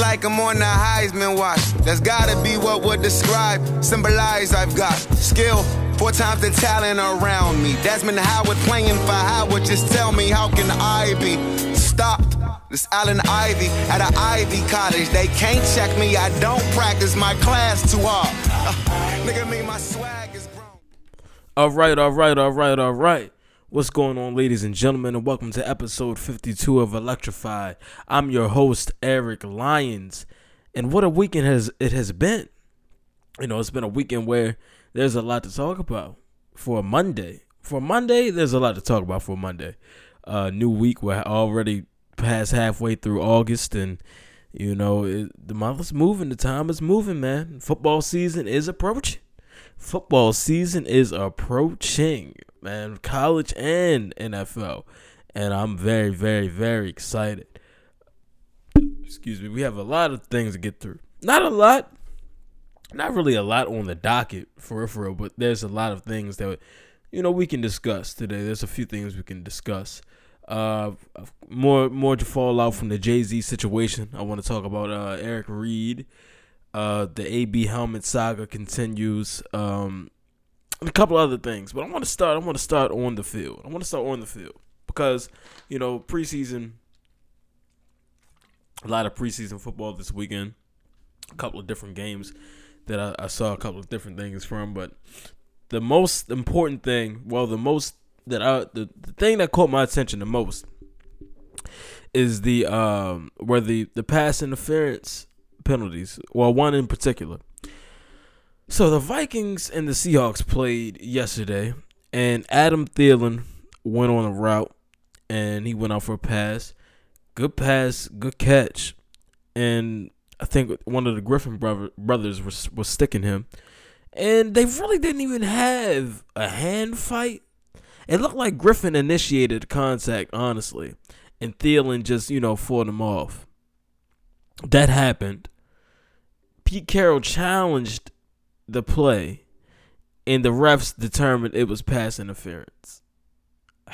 Like I'm on the Heisman watch. That's gotta be what would describe, symbolize I've got skill. Four times the talent around me. Desmond Howard playing for Howard. Just tell me, how can I be stopped? This Allen Ivy at an Ivy college. They can't check me. I don't practice my class too hard. Uh, nigga, me, my swag is grown. All right, all right, all right, all right. What's going on, ladies and gentlemen, and welcome to episode 52 of Electrified. I'm your host, Eric Lyons, and what a weekend has it has been. You know, it's been a weekend where there's a lot to talk about for Monday. For Monday, there's a lot to talk about for Monday. Uh, new week, we're already past halfway through August, and you know it, the month is moving. The time is moving, man. Football season is approaching. Football season is approaching, man. College and NFL, and I'm very, very, very excited. Excuse me. We have a lot of things to get through. Not a lot. Not really a lot on the docket for real, for real, but there's a lot of things that you know we can discuss today. There's a few things we can discuss. Uh, more more to fall out from the Jay Z situation. I want to talk about uh, Eric Reid. Uh, the AB helmet saga continues. Um, a couple other things, but I want to start. I want to start on the field. I want to start on the field because you know preseason. A lot of preseason football this weekend. A couple of different games that I, I saw a couple of different things from, but the most important thing, well, the most that I the, the thing that caught my attention the most is the um where the the pass interference penalties. Well, one in particular. So the Vikings and the Seahawks played yesterday, and Adam Thielen went on a route, and he went out for a pass. Good pass, good catch, and I think one of the Griffin brother, brothers was was sticking him, and they really didn't even have a hand fight. It looked like Griffin initiated contact, honestly, and Thielen just you know fought him off. That happened. Pete Carroll challenged the play, and the refs determined it was pass interference.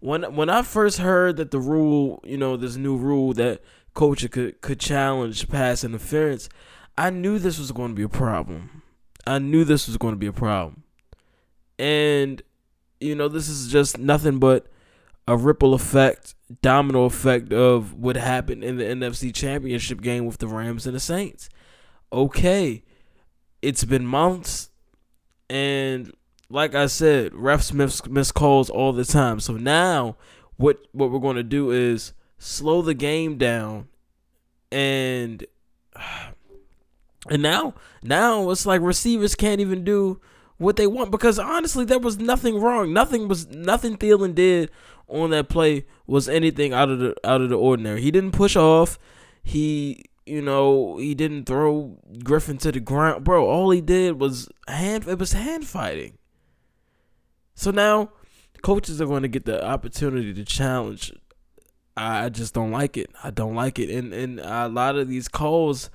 When when I first heard that the rule, you know, this new rule that coach could could challenge pass interference, I knew this was going to be a problem. I knew this was going to be a problem. And you know, this is just nothing but a ripple effect, domino effect of what happened in the NFC Championship game with the Rams and the Saints. Okay, it's been months, and like I said, refs miss, miss calls all the time. So now, what what we're going to do is slow the game down, and and now now it's like receivers can't even do what they want because honestly there was nothing wrong. Nothing was nothing Thielen did on that play was anything out of the out of the ordinary. He didn't push off. He you know, he didn't throw Griffin to the ground. Bro, all he did was hand it was hand fighting. So now coaches are going to get the opportunity to challenge. I just don't like it. I don't like it. And and a lot of these calls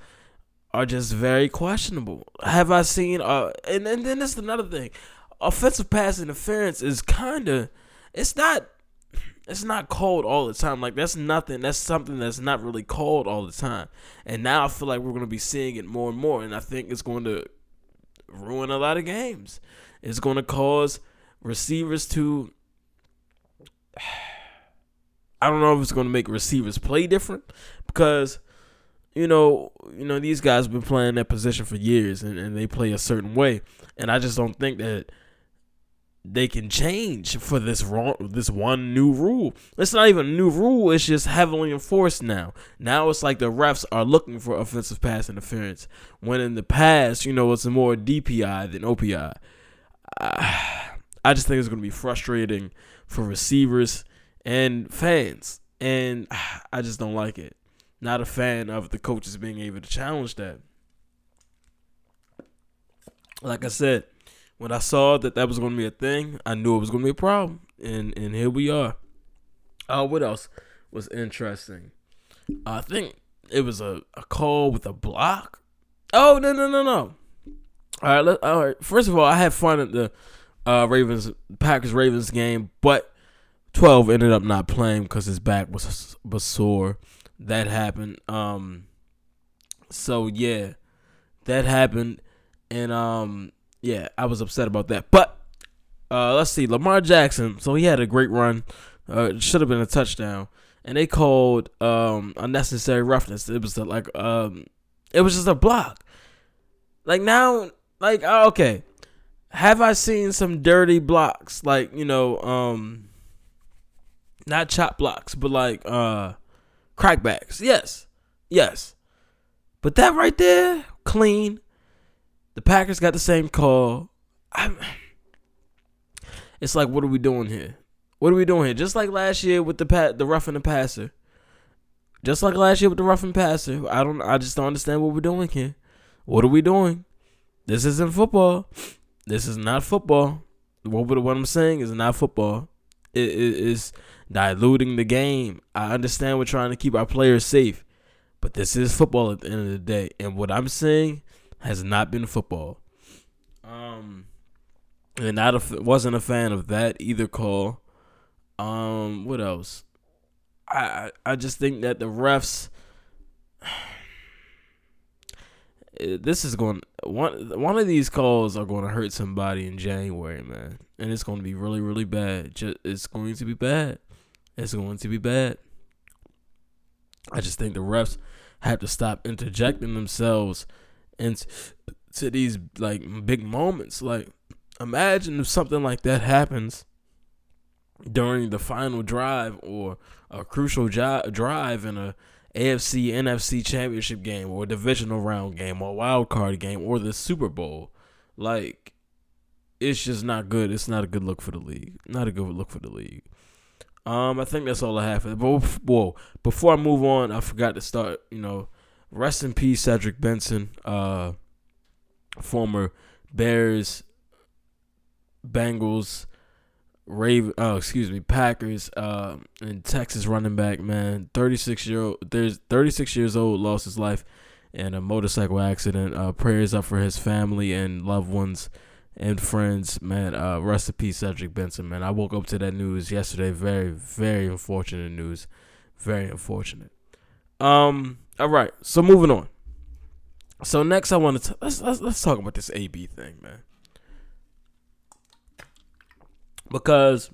are just very questionable. Have I seen uh and, and then that's another thing. Offensive pass interference is kinda it's not it's not called all the time. Like that's nothing. That's something that's not really called all the time. And now I feel like we're gonna be seeing it more and more. And I think it's going to ruin a lot of games. It's going to cause receivers to. I don't know if it's going to make receivers play different because you know, you know these guys have been playing that position for years and, and they play a certain way, and I just don't think that they can change for this wrong this one new rule. It's not even a new rule, it's just heavily enforced now. Now it's like the refs are looking for offensive pass interference. When in the past, you know, it's more DPI than OPI. I, I just think it's gonna be frustrating for receivers and fans. And I just don't like it. Not a fan of the coaches being able to challenge that. Like I said, when I saw that that was going to be a thing, I knew it was going to be a problem, and and here we are. Uh, what else was interesting? I think it was a, a call with a block. Oh no no no no! All right, let, all right. First of all, I had fun at the uh, Ravens Packers Ravens game, but twelve ended up not playing because his back was was sore. that happened. Um, so yeah, that happened, and um, yeah, I was upset about that. But uh, let's see, Lamar Jackson. So he had a great run. Uh, should have been a touchdown, and they called um unnecessary roughness. It was like um, it was just a block. Like now, like uh, okay, have I seen some dirty blocks? Like you know, um, not chop blocks, but like uh, crackbacks. Yes, yes. But that right there, clean. The Packers got the same call. I'm, it's like, what are we doing here? What are we doing here? Just like last year with the pat, the roughing the passer. Just like last year with the roughing passer. I don't. I just don't understand what we're doing here. What are we doing? This isn't football. This is not football. What, what I'm saying is not football. It is diluting the game. I understand we're trying to keep our players safe, but this is football at the end of the day. And what I'm saying has not been football. Um, and not a, wasn't a fan of that either call. Um, what else? I I just think that the refs. This is going one one of these calls are going to hurt somebody in January, man, and it's going to be really really bad. Just, it's going to be bad. It's going to be bad. I just think the refs have to stop interjecting themselves into to these like big moments. Like, imagine if something like that happens during the final drive or a crucial drive in a AFC NFC championship game or divisional round game or wild card game or the Super Bowl. Like it's just not good. It's not a good look for the league. Not a good look for the league. Um, I think that's all I have for But whoa, before I move on, I forgot to start. You know, rest in peace, Cedric Benson, uh, former Bears, Bengals, Raven, oh excuse me, Packers, uh, and Texas running back man, thirty six year old, there's thirty six years old, lost his life in a motorcycle accident. Uh, prayers up for his family and loved ones and friends, man. Uh, rest in peace, Cedric Benson, man. I woke up to that news yesterday. Very, very unfortunate news. Very unfortunate. Um. All right. So moving on. So next, I want to let's, let's let's talk about this AB thing, man because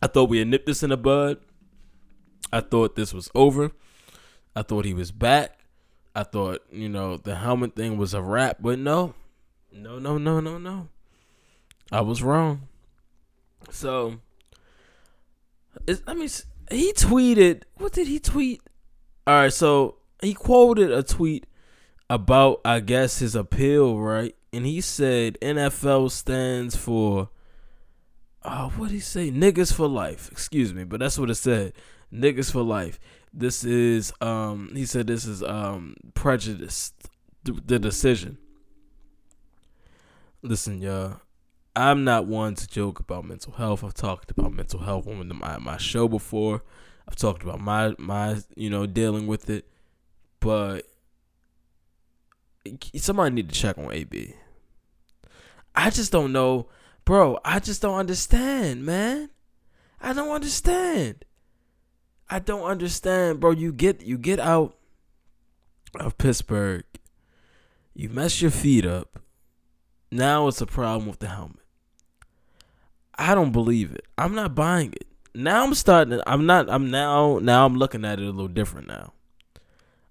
I thought we had nipped this in the bud. I thought this was over. I thought he was back. I thought, you know, the helmet thing was a wrap, but no. No, no, no, no, no. I was wrong. So, I mean, he tweeted, what did he tweet? All right, so he quoted a tweet about, I guess, his appeal, right? And he said NFL stands for oh, what did he say? Niggas for life. Excuse me, but that's what it said. Niggas for life. This is um he said this is um prejudice the decision. Listen, y'all. I'm not one to joke about mental health. I've talked about mental health on my my show before. I've talked about my my you know dealing with it, but somebody need to check on AB. I just don't know Bro, I just don't understand, man. I don't understand. I don't understand, bro. You get you get out of Pittsburgh. You mess your feet up. Now it's a problem with the helmet. I don't believe it. I'm not buying it. Now I'm starting I'm not I'm now now I'm looking at it a little different now.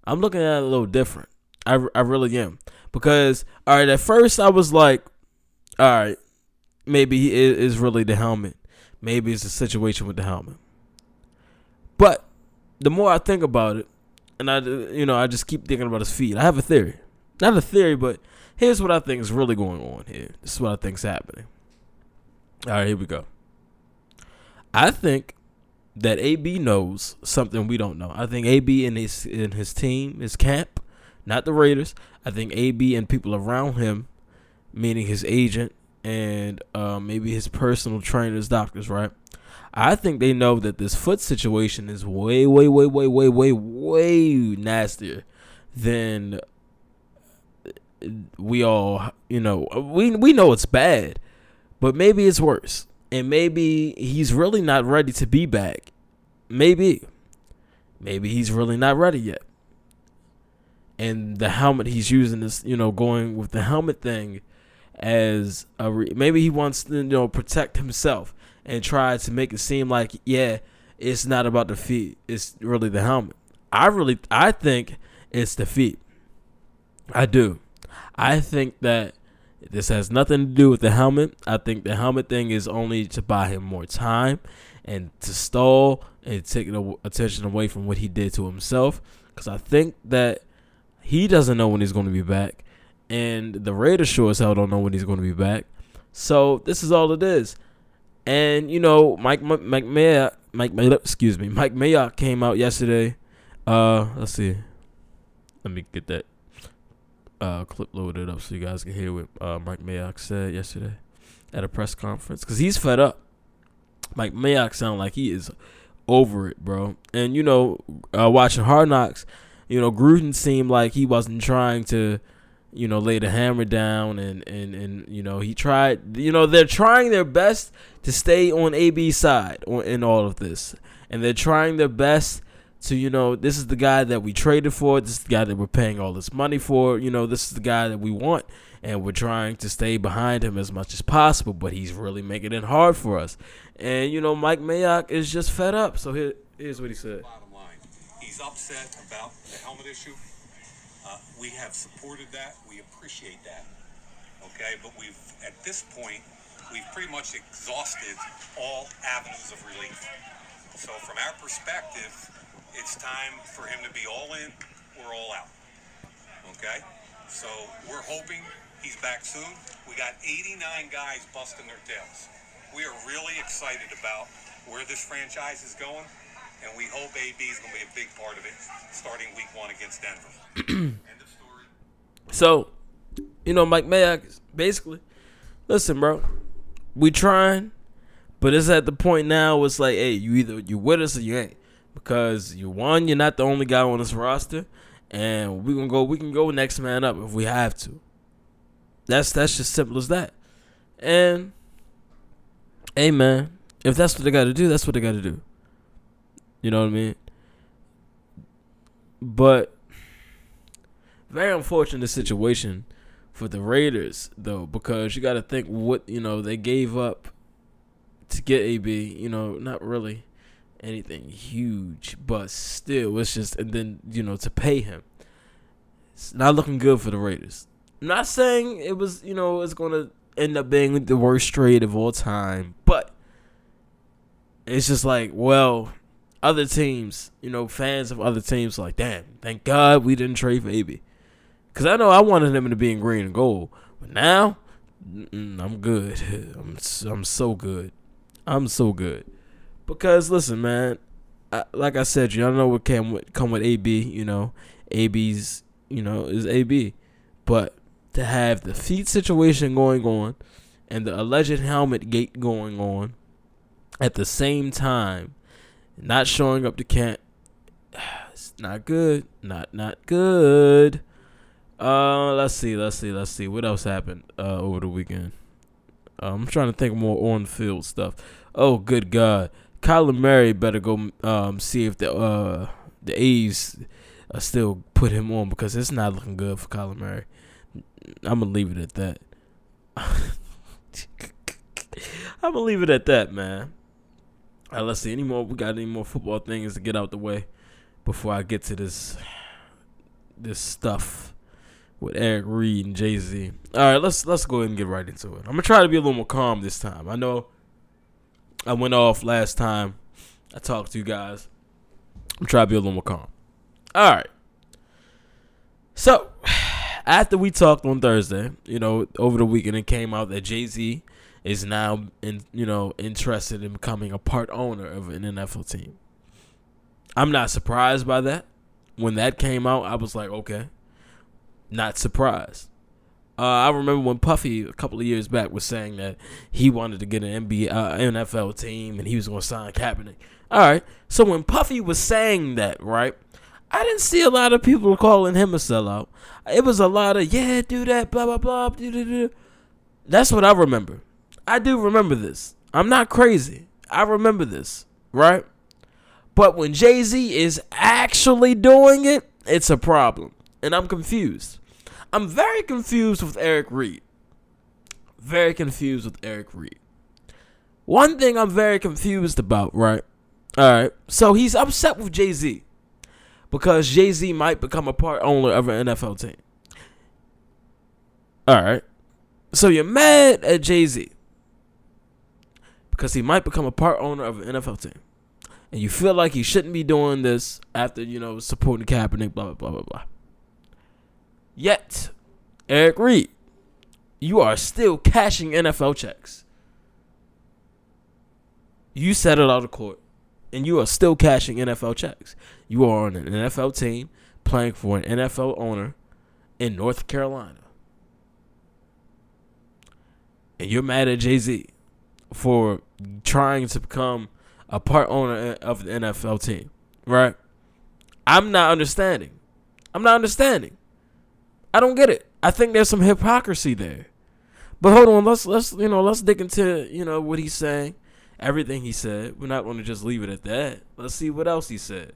I'm looking at it a little different. I, I really am. Because all right, at first I was like, all right, maybe it is really the helmet. Maybe it's a situation with the helmet. But the more I think about it, and I, you know, I just keep thinking about his feet. I have a theory, not a theory, but here's what I think is really going on here. This is what I think is happening. All right, here we go. I think that AB knows something we don't know. I think AB and his in his team, his camp, not the Raiders. I think AB and people around him, meaning his agent, and uh, maybe his personal trainers, doctors, right? I think they know that this foot situation is way, way, way, way, way, way, way nastier than we all, you know, we we know it's bad, but maybe it's worse, and maybe he's really not ready to be back. Maybe, maybe he's really not ready yet. And the helmet he's using is, you know, going with the helmet thing as a re- maybe he wants to, you know, protect himself and try to make it seem like, yeah, it's not about the feet, it's really the helmet. I really, I think it's the feet. I do. I think that this has nothing to do with the helmet. I think the helmet thing is only to buy him more time and to stall and take the attention away from what he did to himself. Because I think that he doesn't know when he's going to be back, and the Raiders sure as hell don't know when he's going to be back. So this is all it is. And you know, Mike Mike Mayock, Mike excuse me, Mike Mayock came out yesterday. Uh, let's see. Let me get that uh, clip loaded up so you guys can hear what uh, Mike Mayock said yesterday at a press conference because he's fed up. Mike Mayock sound like he is over it, bro. And you know, uh, watching Hard Knocks, you know, Gruden seemed like he wasn't trying to, you know, lay the hammer down, and and and you know, he tried. You know, they're trying their best to stay on AB side in all of this, and they're trying their best to you know this is the guy that we traded for. This is the guy that we're paying all this money for. You know this is the guy that we want. And we're trying to stay behind him as much as possible but he's really making it hard for us. And you know mike mayock is just fed up. So here, here's what he said. Bottom line he's upset about the helmet issue. Uh, we have supported that. We appreciate that. Okay? But we've at this point we've pretty much exhausted all avenues of relief. So from our perspective it's time for him to be all in or all out. Okay? So we're hoping he's back soon. We got 89 guys busting their tails. We are really excited about where this franchise is going, and we hope AB is going to be a big part of it starting week one against Denver. End of story. So, you know, Mike Mayock basically, listen, bro, we trying, but it's at the point now. It's like, hey, you either you with us or you ain't because you one, you're not the only guy on this roster, and we gonna go. We can go next man up if we have to. That's that's just simple as that. And hey, man, if that's what they got to do, that's what they got to do. You know what I mean? But very unfortunate situation for the Raiders though, because you got to think what you know they gave up to get AB. You know, not really anything huge, but still, it's just and then you know to pay him, it's not looking good for the Raiders. I'm not saying it was you know it's gonna end up being the worst trade of all time, but it's just like well, other teams, you know, fans of other teams, like damn, thank God we didn't trade for AB, because I know I wanted him to be in green and gold, but now I'm good. I'm I'm so good. I'm so good. Because listen, man, I, like I said, y'all know what came with come with AB. You know, AB's you know is AB, but to have the feet situation going on and the alleged helmet gate going on at the same time, not showing up to camp, it's not good. Not not good. Uh, let's see, let's see, let's see. What else happened uh, over the weekend? Uh, I'm trying to think more on field stuff. Oh, good God. Kyler Murray better go um, see if the uh, the A's still put him on because it's not looking good for Kyler Murray. I'm gonna leave it at that. I'm gonna leave it at that, man. Right, let's see. Any more? We got any more football things to get out the way before I get to this this stuff with Eric Reid and Jay Z. All right, let's let's go ahead and get right into it. I'm gonna try to be a little more calm this time. I know I went off last time I talked to you guys. I'm trying to be a little more calm. All right. So, after we talked on Thursday, you know, over the weekend, it came out that Jay Z is now, in, you know, interested in becoming a part owner of an NFL team. I'm not surprised by that. When that came out, I was like, okay, not surprised. Uh, I remember when Puffy a couple of years back was saying that he wanted to get an NBA, uh, NFL team and he was going to sign Kaepernick. All right, so when Puffy was saying that, right, I didn't see a lot of people calling him a sellout. It was a lot of yeah, do that, blah blah blah, do do do. That's what I remember. I do remember this. I'm not crazy. I remember this, right? But when Jay Z is actually doing it, it's a problem. And I'm confused. I'm very confused with Eric Reid. Very confused with Eric Reid. One thing I'm very confused about, right? All right. So he's upset with Jay Z because Jay Z might become a part owner of an NFL team. All right. So you're mad at Jay Z because he might become a part owner of an NFL team. And you feel like he shouldn't be doing this after, you know, supporting Kaepernick, blah, blah, blah, blah, blah. Yet, Eric Reid, you are still cashing NFL checks. You settled out of court, and you are still cashing NFL checks. You are on an NFL team playing for an NFL owner in North Carolina. And you're mad at Jay Z for trying to become a part owner of the NFL team, right? I'm not understanding. I'm not understanding. I don't get it. I think there's some hypocrisy there. But hold on, let's let's you know let's dig into you know what he's saying, everything he said. We're not going to just leave it at that. Let's see what else he said.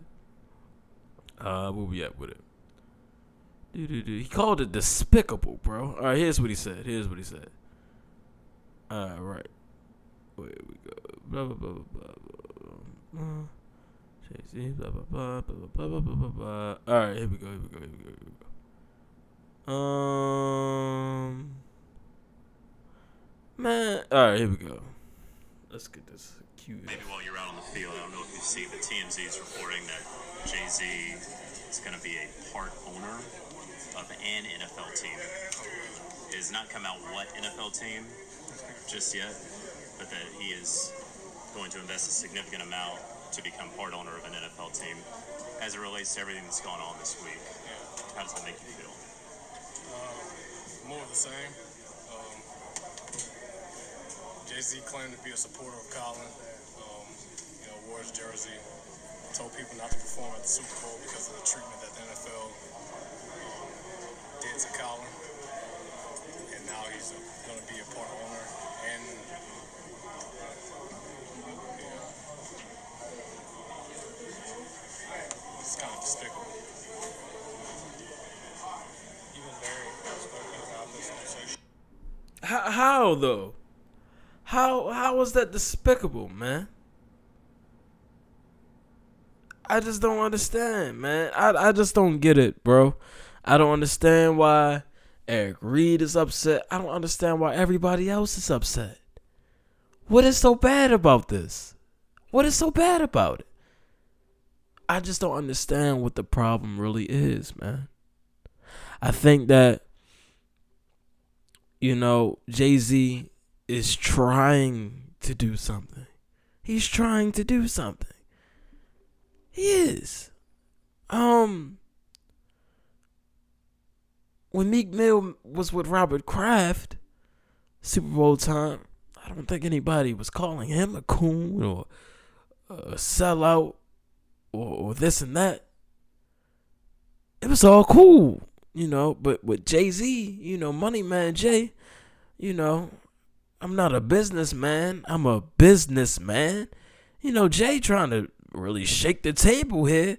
Uh, where we at with it? He called it despicable, bro. All right, here's what he said. Here's what he said. All right, where we go? Blah blah blah blah blah. Blah blah blah blah blah blah blah blah. All right, here we go. Here we go. Here we go. Here we go. Um, man. All right, here we go. Let's get this cute. Maybe while you're out on the field, I don't know if you see, but TMZ is reporting that Jay Z is going to be a part owner of an NFL team. It has not come out what NFL team just yet, but that he is going to invest a significant amount to become part owner of an NFL team. As it relates to everything that's gone on this week, how does that make you feel? Of the same. Um, Jay Z claimed to be a supporter of Colin. Um, you know, wore his jersey. Told people not to perform at the Super Bowl because of the treatment that the NFL um, did to Colin. And now he's going to be a part owner. And How, how though? How how was that despicable, man? I just don't understand, man. I I just don't get it, bro. I don't understand why Eric Reid is upset. I don't understand why everybody else is upset. What is so bad about this? What is so bad about it? I just don't understand what the problem really is, man. I think that you know, Jay Z is trying to do something. He's trying to do something. He is. Um, when Meek Mill was with Robert Kraft, Super Bowl time, I don't think anybody was calling him a coon or a sellout or, or this and that. It was all cool you know. But with Jay Z, you know, Money Man Jay, you know, I'm not a businessman. I'm a businessman. You know, Jay trying to really shake the table here,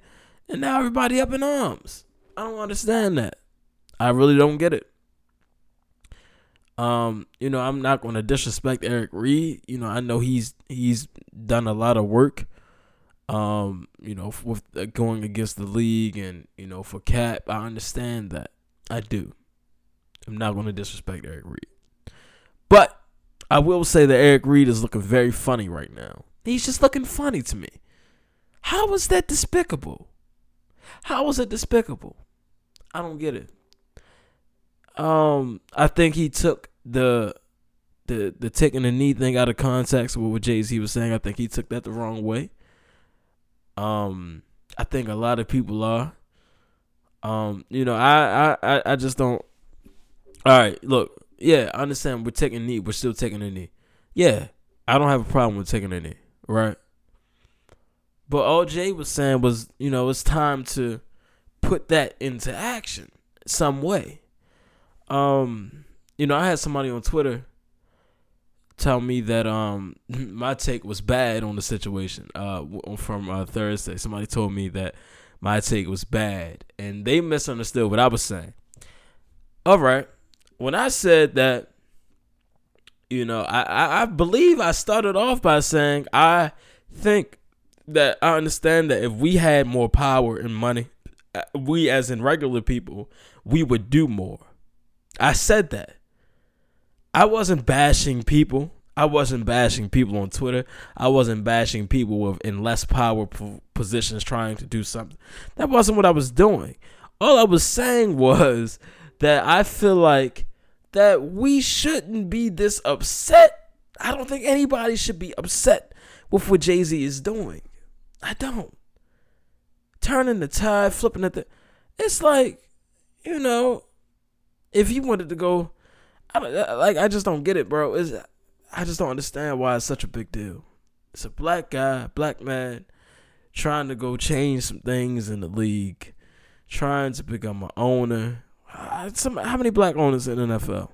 and now everybody up in arms. I don't understand that. I really don't get it. Um, you know, I'm not going to disrespect Eric Reid. You know, I know he's he's done a lot of work um, you know, with uh, going against the league and you know for Cap, I understand that. I do. I'm not going to disrespect Eric Reid. but I will say that Eric Reid is looking very funny right now. He's just looking funny to me. How is that despicable? How is it despicable? I don't get it. Um, I think he took the the the taking the knee thing out of context with what Jay Z was saying. I think he took that the wrong way. Um, I think a lot of people are. Um, you know, I I I just don't. All right, look, yeah, I understand we're taking a knee, we're still taking a knee. Yeah, I don't have a problem with taking a knee, right? But all Jay was saying was, you know, it's time to put that into action some way. Um, you know, I had somebody on Twitter tell me that um my take was bad on the situation uh from uh, Thursday. Somebody told me that my take was bad and they misunderstood what I was saying. All right. When I said that you know, I, I, I believe I started off by saying I think that I understand that if we had more power and money, uh, we as in regular people, we would do more. I said that. I wasn't bashing people. I wasn't bashing people on Twitter. I wasn't bashing people with in less power positions trying to do something. That wasn't what I was doing. All I was saying was that I feel like that we shouldn't be this upset. I don't think anybody should be upset with what Jay Z is doing. I don't. Turning the tide, flipping at the. It's like, you know, if he wanted to go, I don't, uh, like I just don't get it, bro. Is I just don't understand why it's such a big deal. It's a black guy, black man, trying to go change some things in the league, trying to become an owner, some, how many black owners in NFL?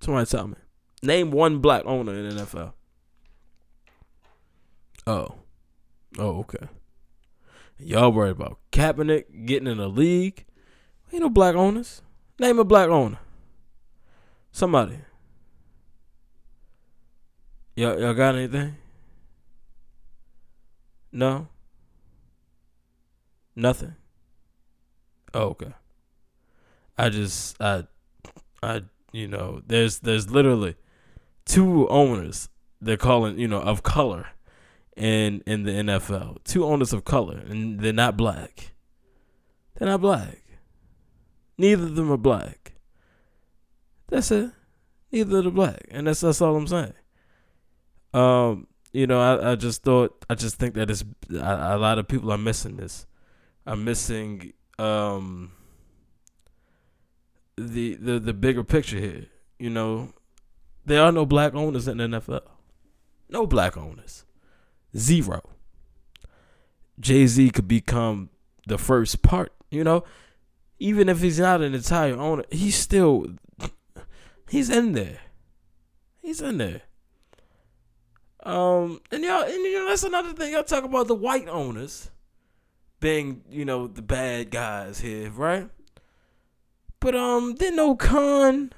Somebody tell me. Name one black owner in NFL. Oh. Oh, okay. Y'all worried about Kaepernick getting in the league? Ain't no black owners. Name a black owner. Somebody. Y'all, y'all got anything? No? Nothing? Oh, okay. I just I I you know there's there's literally two owners they're calling you know of color in in the NFL. Two owners of color and they're not black. They're not black. Neither of them are black. That's it. Neither the black, and that's that's all I'm saying. Um, you know, I, I just thought I just think that it's a, a lot of people are missing this. I'm missing um the the the bigger picture here. You know, there are no black owners in the NFL. No black owners. Zero. Jay Z could become the first part. You know, even if he's not an entire owner, he's still he's in there. He's in there. Um, and y'all, and you know, that's another thing. Y'all talk about the white owners being, you know, the bad guys here, right? But um, didn't Khan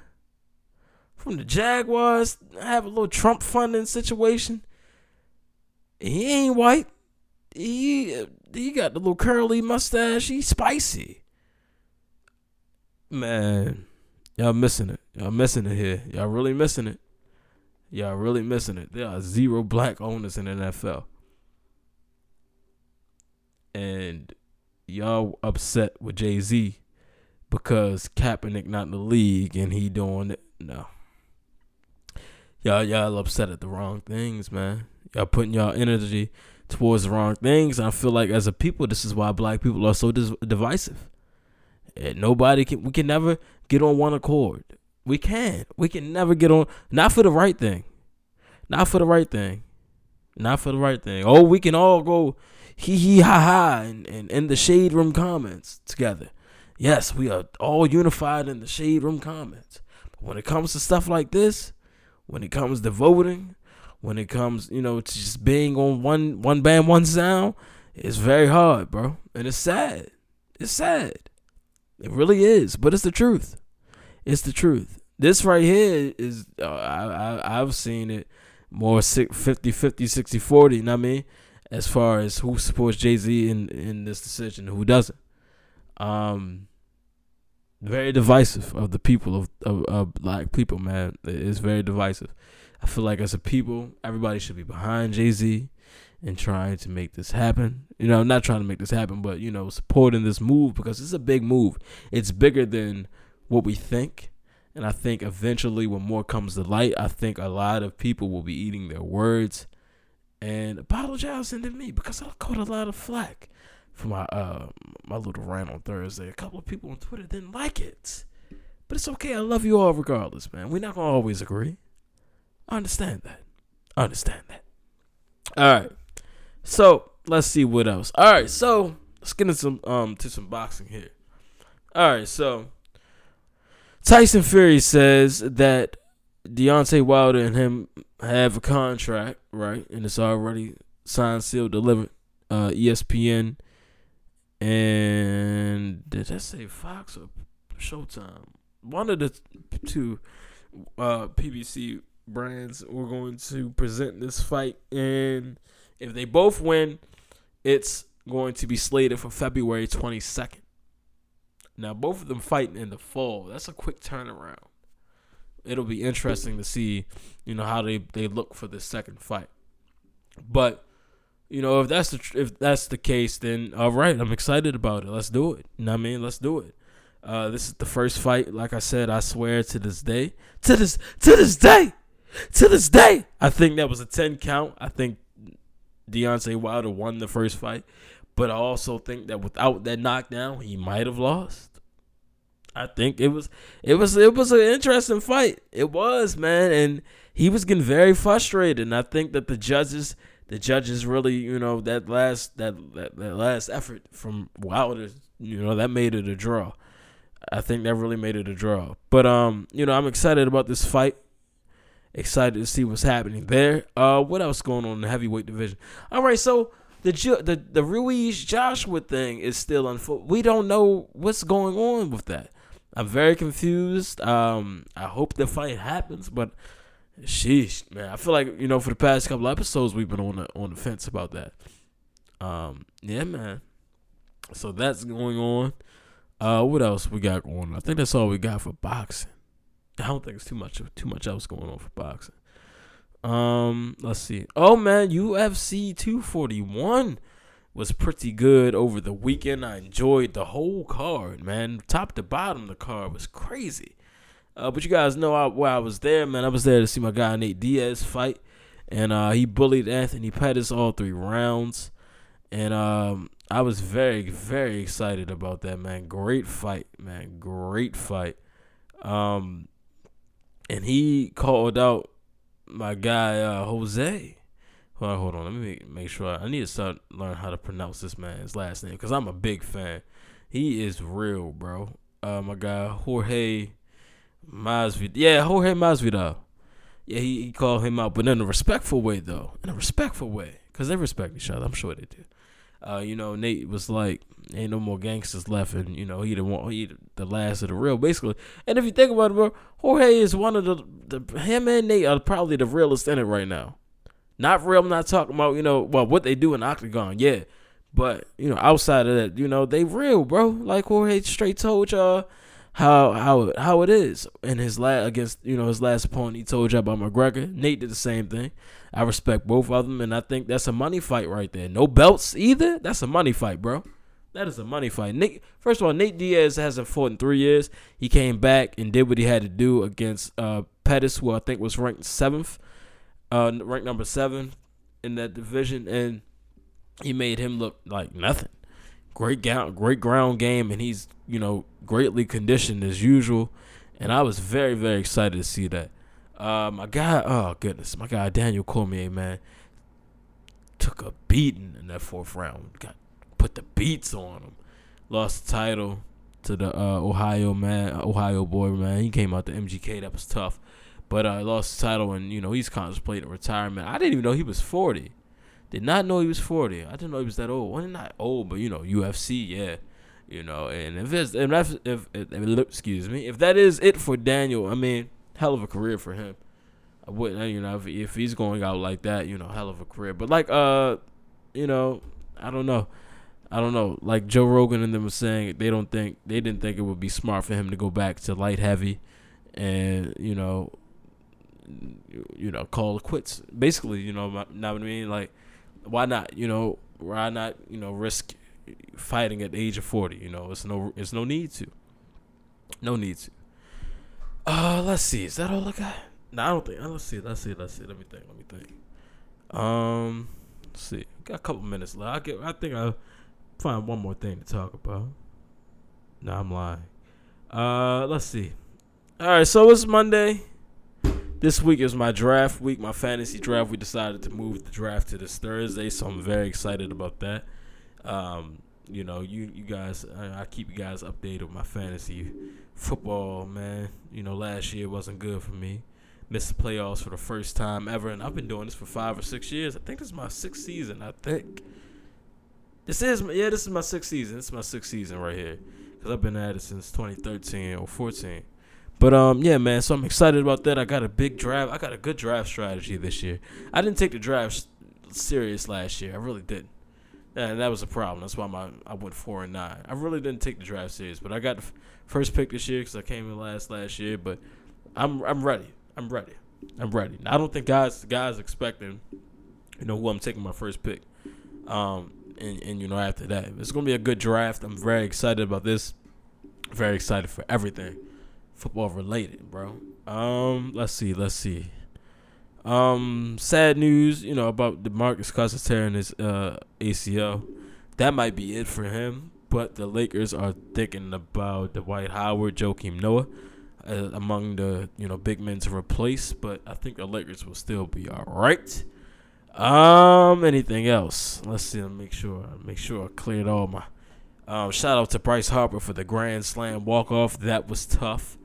from the Jaguars have a little Trump funding situation? He ain't white. He he got the little curly mustache. He's spicy. Man, y'all missing it. Y'all missing it here. Y'all really missing it. Y'all really missing it. There are zero black owners in the NFL. And y'all upset with Jay Z because Kaepernick not in the league and he doing it. No. Y'all y'all upset at the wrong things, man. Y'all putting y'all energy towards the wrong things. I feel like as a people, this is why black people are so dis- divisive. And nobody can we can never get on one accord. We can. We can never get on not for the right thing. Not for the right thing. Not for the right thing. Oh, we can all go hee hee ha ha and, and in the shade room comments together. Yes, we are all unified in the shade room comments. But when it comes to stuff like this, when it comes to voting, when it comes, you know, to just being on one one band, one sound, it's very hard, bro. And it's sad. It's sad. It really is, but it's the truth. It's the truth. This right here is uh, I, I I've seen it more 50 50 60 40, you know what I mean? As far as who supports Jay-Z in in this decision, who doesn't. Um very divisive of the people of, of, of black people, man. It's very divisive. I feel like as a people, everybody should be behind Jay Z and trying to make this happen. You know, not trying to make this happen, but you know, supporting this move because it's a big move. It's bigger than what we think. And I think eventually when more comes to light, I think a lot of people will be eating their words and apologizing to me because I caught a lot of flack for my uh my little rant on Thursday. A couple of people on Twitter didn't like it. But it's okay. I love you all regardless, man. We're not gonna always agree. I understand that. I understand that. All right. So let's see what else. All right. So let's get into some um to some boxing here. All right. So Tyson Fury says that Deontay Wilder and him have a contract, right? And it's already signed, sealed, delivered. Uh, ESPN and did I say Fox or Showtime? One of the two uh, PBC brands were going to present this fight, and if they both win, it's going to be slated for February 22nd. Now, both of them fighting in the fall. That's a quick turnaround. It'll be interesting to see, you know, how they, they look for the second fight. But, you know, if that's the if that's the case, then all right, I'm excited about it. Let's do it. You know what I mean? Let's do it. Uh, this is the first fight. Like I said, I swear to this day, to this to this day, to this day, I think that was a ten count. I think Deontay Wilder won the first fight, but I also think that without that knockdown, he might have lost. I think it was it was it was an interesting fight. It was, man, and he was getting very frustrated. And I think that the judges the judges really, you know, that last that that, that last effort from Wilder, you know, that made it a draw. I think that really made it a draw. But um, you know, I'm excited about this fight. Excited to see what's happening there. Uh, what else going on in the heavyweight division? All right, so the the the Ruiz Joshua thing is still unfold. We don't know what's going on with that. I'm very confused. Um, I hope the fight happens, but sheesh, man, I feel like you know for the past couple episodes we've been on the on the fence about that. Um, yeah, man. So that's going on. Uh, what else we got going on? I think that's all we got for boxing. I don't think it's too much too much else going on for boxing. Um, let's see. Oh man, UFC 241 was pretty good over the weekend. I enjoyed the whole card, man. Top to bottom, the card was crazy. Uh, but you guys know I, why I was there, man. I was there to see my guy Nate Diaz fight, and uh, he bullied Anthony Pettis all three rounds, and um, I was very, very excited about that, man. Great fight, man. Great fight. Um, and he called out my guy uh, Jose. Hold on, hold on. Let me make, make sure. I need to start learn how to pronounce this man's last name because I'm a big fan. He is real, bro. Uh, my guy Jorge Masvidal. Yeah, Jorge Masvidal. Yeah, he, he called him out, but in a respectful way, though. In a respectful way, because they respect each other. I'm sure they do. Uh, you know, Nate was like, "Ain't no more gangsters left," and you know, he the one, he the last of the real, basically. And if you think about it, bro, Jorge is one of the, the him and Nate are probably the realest in it right now. Not real. I'm not talking about you know, well, what they do in Octagon, yeah, but you know, outside of that, you know, they real, bro. Like Jorge straight told y'all how how how it is in his last against you know his last opponent. He told you about McGregor. Nate did the same thing. I respect both of them, and I think that's a money fight right there. No belts either. That's a money fight, bro. That is a money fight. Nate, first of all, Nate Diaz hasn't fought in three years. He came back and did what he had to do against uh, Pettis, who I think was ranked seventh, uh, ranked number seven in that division, and he made him look like nothing. Great ground, great ground game, and he's you know greatly conditioned as usual. And I was very very excited to see that. Uh, my guy, oh goodness, my guy Daniel Cormier, man, took a beating in that fourth round. Got put the beats on him. Lost the title to the uh, Ohio man, Ohio boy, man. He came out the MGK. That was tough, but I uh, lost the title, and you know he's contemplating retirement. I didn't even know he was forty. Did not know he was forty. I didn't know he was that old. Well, not old, but you know UFC, yeah. You know, and if it's and if, if, if, if excuse me, if that is it for Daniel, I mean, hell of a career for him. I wouldn't, you know, if, if he's going out like that, you know, hell of a career. But like, uh, you know, I don't know. I don't know. Like Joe Rogan and them was saying, they don't think they didn't think it would be smart for him to go back to light heavy, and you know, you know, call it quits. Basically, you know, know what I mean? Like, why not? You know, why not? You know, risk fighting at the age of forty. You know, it's no, it's no need to. No need to. Uh, let's see. Is that all I got? No, I don't think. Let's see. Let's see. Let's see. Let me think. Let me think. Um, let's see. Got a couple minutes left. I get. I think I'll find one more thing to talk about. No, I'm lying. Uh, let's see. All right. So it's Monday. This week is my draft week, my fantasy draft. We decided to move the draft to this Thursday, so I'm very excited about that. Um, you know, you you guys, I, I keep you guys updated with my fantasy football, man. You know, last year wasn't good for me. missed the playoffs for the first time ever, and I've been doing this for five or six years. I think this is my sixth season. I think this is yeah, this is my sixth season. This is my sixth season right here because I've been at it since 2013 or 14. But um, yeah, man. So I'm excited about that. I got a big draft. I got a good draft strategy this year. I didn't take the draft serious last year. I really didn't. And that was a problem. That's why my I went four and nine. I really didn't take the draft serious, but I got the first pick this year because I came in last last year. But I'm I'm ready. I'm ready. I'm ready. I don't think guys guys expecting, you know, who I'm taking my first pick. Um, and and you know after that, it's gonna be a good draft. I'm very excited about this. Very excited for everything, football related, bro. Um, let's see, let's see. Um, sad news, you know, about DeMarcus Cousins tearing his uh ACL. That might be it for him. But the Lakers are thinking about Dwight Howard, Joakim Noah, uh, among the you know big men to replace. But I think the Lakers will still be all right. Um, anything else? Let's see. Let make sure. Make sure I cleared all my. Um, shout out to Bryce Harper for the grand slam walk off. That was tough.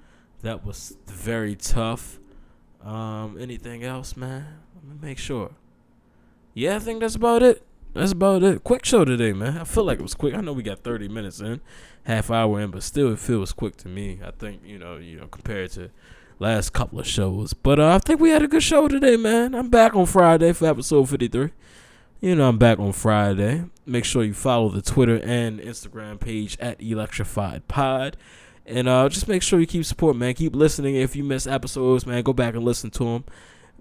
That was very tough. Um, anything else, man? Let me make sure. Yeah, I think that's about it. That's about it. Quick show today, man. I feel like it was quick. I know we got 30 minutes in, half hour in, but still it feels quick to me. I think, you know, you know, compared to last couple of shows. But uh, I think we had a good show today, man. I'm back on Friday for episode 53. You know, I'm back on Friday. Make sure you follow the Twitter and Instagram page at Electrified Pod. And uh, just make sure you keep supporting, man. Keep listening. If you miss episodes, man, go back and listen to them.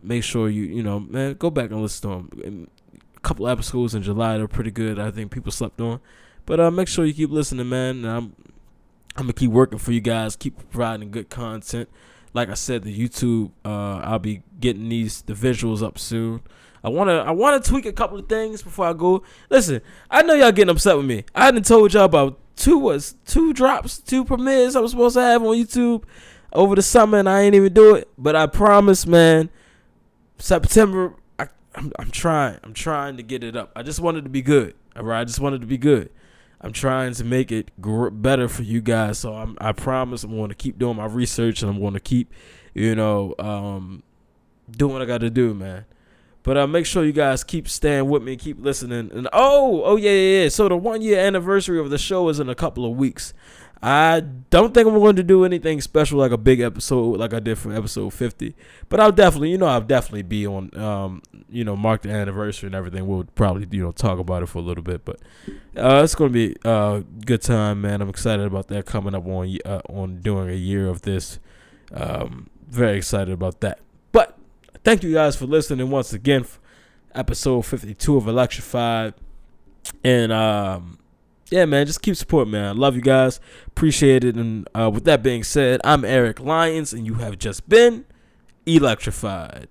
Make sure you, you know, man, go back and listen to them. A couple episodes in July, they're pretty good. I think people slept on. But uh, make sure you keep listening, man. And I'm, I'm gonna keep working for you guys. Keep providing good content. Like I said, the YouTube, uh, I'll be getting these the visuals up soon. I wanna I wanna tweak a couple of things before I go. Listen, I know y'all getting upset with me. I hadn't told y'all about two was two drops, two premieres I was supposed to have on YouTube over the summer, and I ain't even do it. But I promise, man, September. I, I'm I'm trying. I'm trying to get it up. I just wanted to be good. All right, I just wanted to be good. I'm trying to make it gr- better for you guys. So I'm, I promise I'm going to keep doing my research and I'm going to keep, you know, um, doing what I got to do, man. But uh, make sure you guys keep staying with me, keep listening. And oh, oh yeah, yeah, yeah. So the one year anniversary of the show is in a couple of weeks. I don't think I'm going to do anything special like a big episode like I did for episode 50. But I'll definitely, you know, I'll definitely be on, um, you know, mark the anniversary and everything. We'll probably, you know, talk about it for a little bit. But uh, it's going to be a good time, man. I'm excited about that coming up on uh, on doing a year of this. Um, very excited about that. Thank you guys for listening once again. For episode 52 of Electrified. And, um, yeah, man, just keep supporting, man. I love you guys. Appreciate it. And uh, with that being said, I'm Eric Lyons, and you have just been electrified.